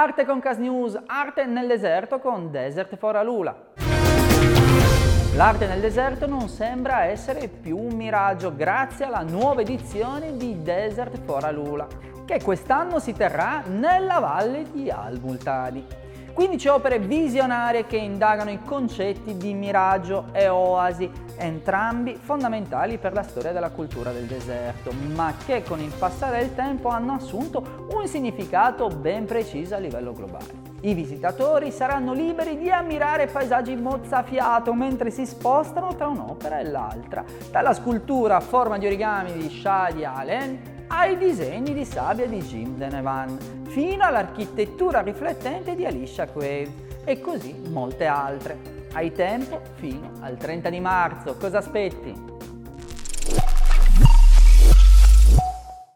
Arte con Cas News, arte nel deserto con Desert for Alula. L'arte nel deserto non sembra essere più un miraggio grazie alla nuova edizione di Desert for Alula, che quest'anno si terrà nella valle di Al-Multani. 15 opere visionarie che indagano i concetti di miraggio e oasi, entrambi fondamentali per la storia della cultura del deserto, ma che con il passare del tempo hanno assunto un significato ben preciso a livello globale. I visitatori saranno liberi di ammirare paesaggi mozzafiato mentre si spostano tra un'opera e l'altra, dalla scultura a forma di origami di Shadi Allen ai disegni di sabbia di Jim Denevan, fino all'architettura riflettente di Alicia Quaid e così molte altre. Hai tempo fino al 30 di marzo, cosa aspetti?